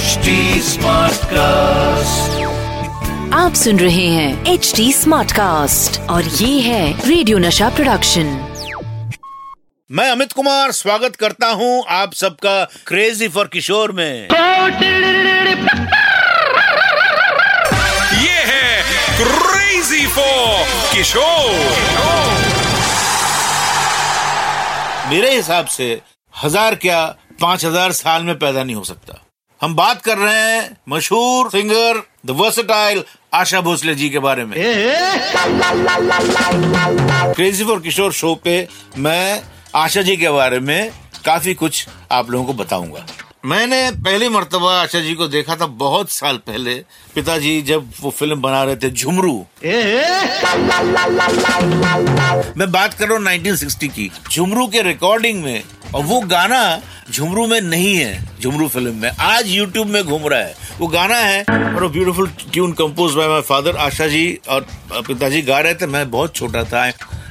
HD cast आप सुन रहे हैं एच डी स्मार्ट कास्ट और ये है रेडियो नशा प्रोडक्शन मैं अमित कुमार स्वागत करता हूँ आप सबका क्रेजी फॉर किशोर में। ये है क्रेजी फॉर किशोर मेरे हिसाब से हज़ार क्या पाँच हज़ार साल में पैदा नहीं हो सकता। हम बात कर रहे हैं मशहूर singer the versatile Asha Bhosle ji के बारे में। क्रेजी फॉर किशोर शो पे मैं आशा जी के बारे में काफ़ी कुछ आप लोगों को बताऊँगा। मैंने पहली मरतबा आशा जी को देखा था बहुत साल पहले पिताजी जब वो फ़िल्म बना रहे थे झुमरू। मैं बात कर रहा हूँ 1960 की झुमरू के रिकॉर्डिंग में और वो गाना झुमरू में नहीं है, झुमरू फ़िल्म में। आज यूट्यूब में घूम रहा है। वो गाना है। और beautiful tune compose by my father Asha ji और पिताजी गा रहे थे। मैं बहुत छोटा था।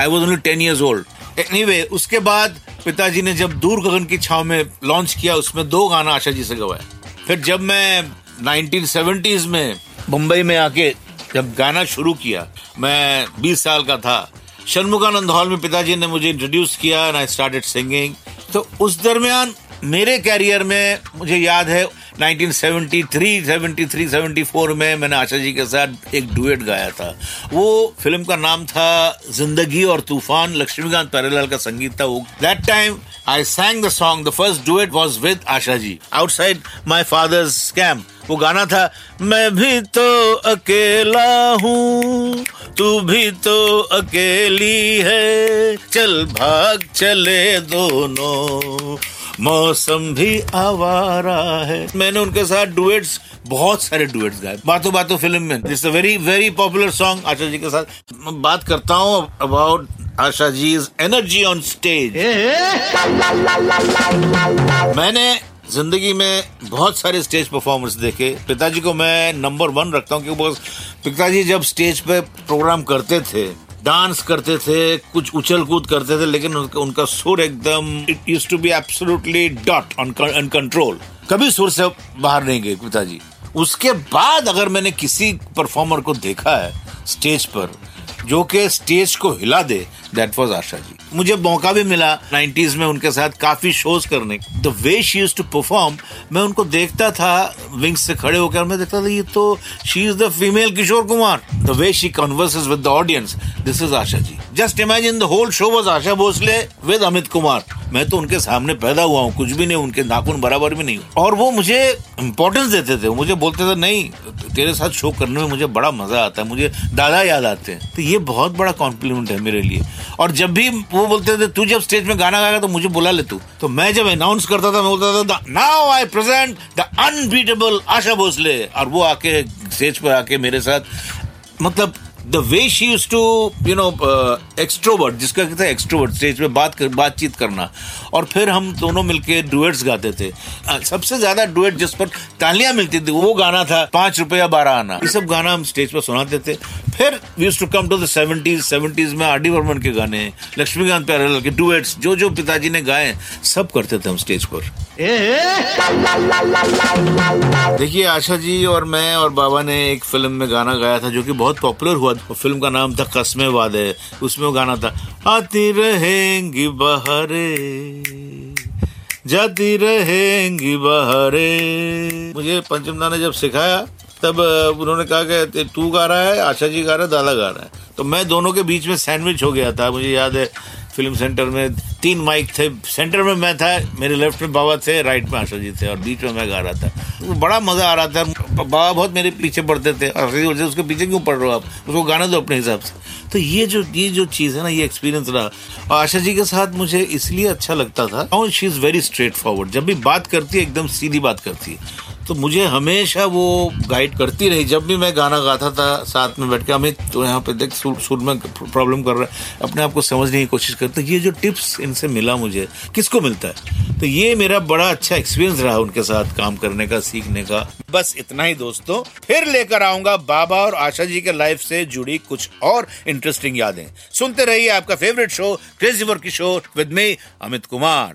I was only ten years old anyway उसके बाद पिताजी ने जब दूर गगन की छाव में लॉन्च किया, उसमें दो गाना आशा जी से गवाया फिर जब मैं 1970s में मुंबई में आके जब गाना शुरू किया, मैं 20 साल का था। शनमुखानंद हॉल में पिताजी ने मुझे इंट्रोड्यूस किया एंड आई स्टार्टेड सिंगिंग तो उस दरमियान मेरे कैरियर में मुझे याद है 1973, 73, 74 में मैंने आशा जी के साथ एक डुएट गाया था। वो फ़िल्म का नाम था ज़िंदगी और तूफ़ान लक्ष्मीकांत प्यारेलाल का संगीत था वो। That time I sang the song the first duet was with Asha ji outside my father's camp वो गाना था मैं भी तो अकेला हूँ तू भी तो अकेली है चल भाग चले दोनों। मौसम भी आवारा है। मैंने उनके साथ डुएट्स बहुत सारे डुएट्स गाए। बातों बातों फ़िल्म में। This very very popular song Asha ji के साथ। मैं बात करता हूँ about Asha ji energy on stage मैंने ज़िंदगी में बहुत सारे स्टेज परफॉर्मेंस देखे। पिताजी को मैं नंबर वन रखता हूँ क्योंकि पिताजी जब स्टेज पे प्रोग्राम करते थे डांस करते थे कुछ उछल कूद करते थे लेकिन उनका, उनका सुर एकदम it use to be absolutely dot on control कभी सुर से बाहर नहीं गए पिताजी। उसके बाद अगर मैंने किसी परफॉर्मर को देखा है स्टेज पर जो कि स्टेज को हिला दे दैट वॉज़ आशा जी। मुझे मौका भी मिला 90s में उनके साथ काफ़ी शोज़ करने the way she use to perform मैं उनको देखता था विंग्स से खड़े होकर मैं देखता था, ये तो she is the female Kishore Kumar. The way she converses with the audience this is Asha ji. Just imagine the whole show was Asha Bhosle with Amit Kumar. मैं तो उनके सामने पैदा हुआ हूँ, कुछ भी नहीं, उनके नाखून बराबर भी नहीं और वो मुझे इम्पोर्टेंस देते थे, मुझे बोलते थे, नहीं, तेरे साथ शो करने में मुझे बड़ा मज़ा आता है, मुझे दादा याद आते हैं। तो ये बहुत बड़ा कॉम्प्लीमेंट है मेरे लिए। और जब भी वो बोलते थे, तू जब स्टेज में गाना गाएगा तो मुझे बुला ले तू. तो मैं जब अनाउंस करता था, मैं बोलता था now I present the unbeatable Asha Bhosle और वो आके स्टेज पर आके मेरे साथ मतलब the way she use to you know extrovert जिसका कहते हैं एक्सट्रोवर्ट स्टेज पे बात कर, बातचीत करना। और फिर हम दोनों मिलके डुएट्स गाते थे। सबसे ज़्यादा डुएट जिस पर तालियाँ मिलती थी, वो गाना था, पाँच रुपया बारह आना। ये सब गाना हम स्टेज पर सुनाते थे। फिर use to come to the seventies seventies में आर डी बर्मन के गाने लक्ष्मीकांत प्यारेलाल के डुएट्स जो जो पिताजी ने गाए सब करते थे हम स्टेज पर। देखिए आशा जी और मैं और बाबा ने एक फ़िल्म में गाना गाया था जो कि बहुत पॉपुलर हुआ था। फ़िल्म का नाम था कस्मे वादे उसमें वो गाना था आती रहेंगी बहारे जाती रहेंगी बहारे। मुझे पंचमदा ने जब सिखाया तब उन्होंने कहा कि तू गा रहा है, आशा जी गा रहा है, दादा गा रहा है। तो मैं दोनों के बीच में सैंडविच हो गया था। मुझे याद है फ़िल्म सेंटर में तीन माइक थे। सेंटर में मैं था, मेरे लेफ़्ट में बाबा थे राइट में आशा जी थे, और बीच में मैं गा रहा था। तो बड़ा मज़ा आ रहा था। बाबा बहुत मेरे पीछे पड़ते थे। आशा और उसके पीछे क्यों पढ़ रहे हो आप? उसको गाना दो अपने हिसाब से। तो ये जो ये जो चीज़ है ना, ये एक्सपीरियंस रहा। और आशा जी के साथ मुझे इसलिए अच्छा लगता था। She is very straightforward जब भी बात करती है, एकदम सीधी बात करती है। तो मुझे हमेशा वो गाइड करती रही। जब भी मैं गाना गाता था साथ में बैठ के अमित तो यहाँ पे देख सुर, सुर में प्रॉब्लम कर रहा है। अपने आप को समझने की कोशिश करते ये जो टिप्स इनसे मिला मुझे किसको मिलता है? तो ये मेरा बड़ा अच्छा एक्सपीरियंस रहा उनके साथ काम करने का सीखने का। बस इतना ही दोस्तों। फिर लेकर आऊँगा बाबा और आशा जी के लाइफ से जुड़ी कुछ और इंटरेस्टिंग यादें। सुनते रहिए आपका favourite show crazy Kishore with me Amit Kumar.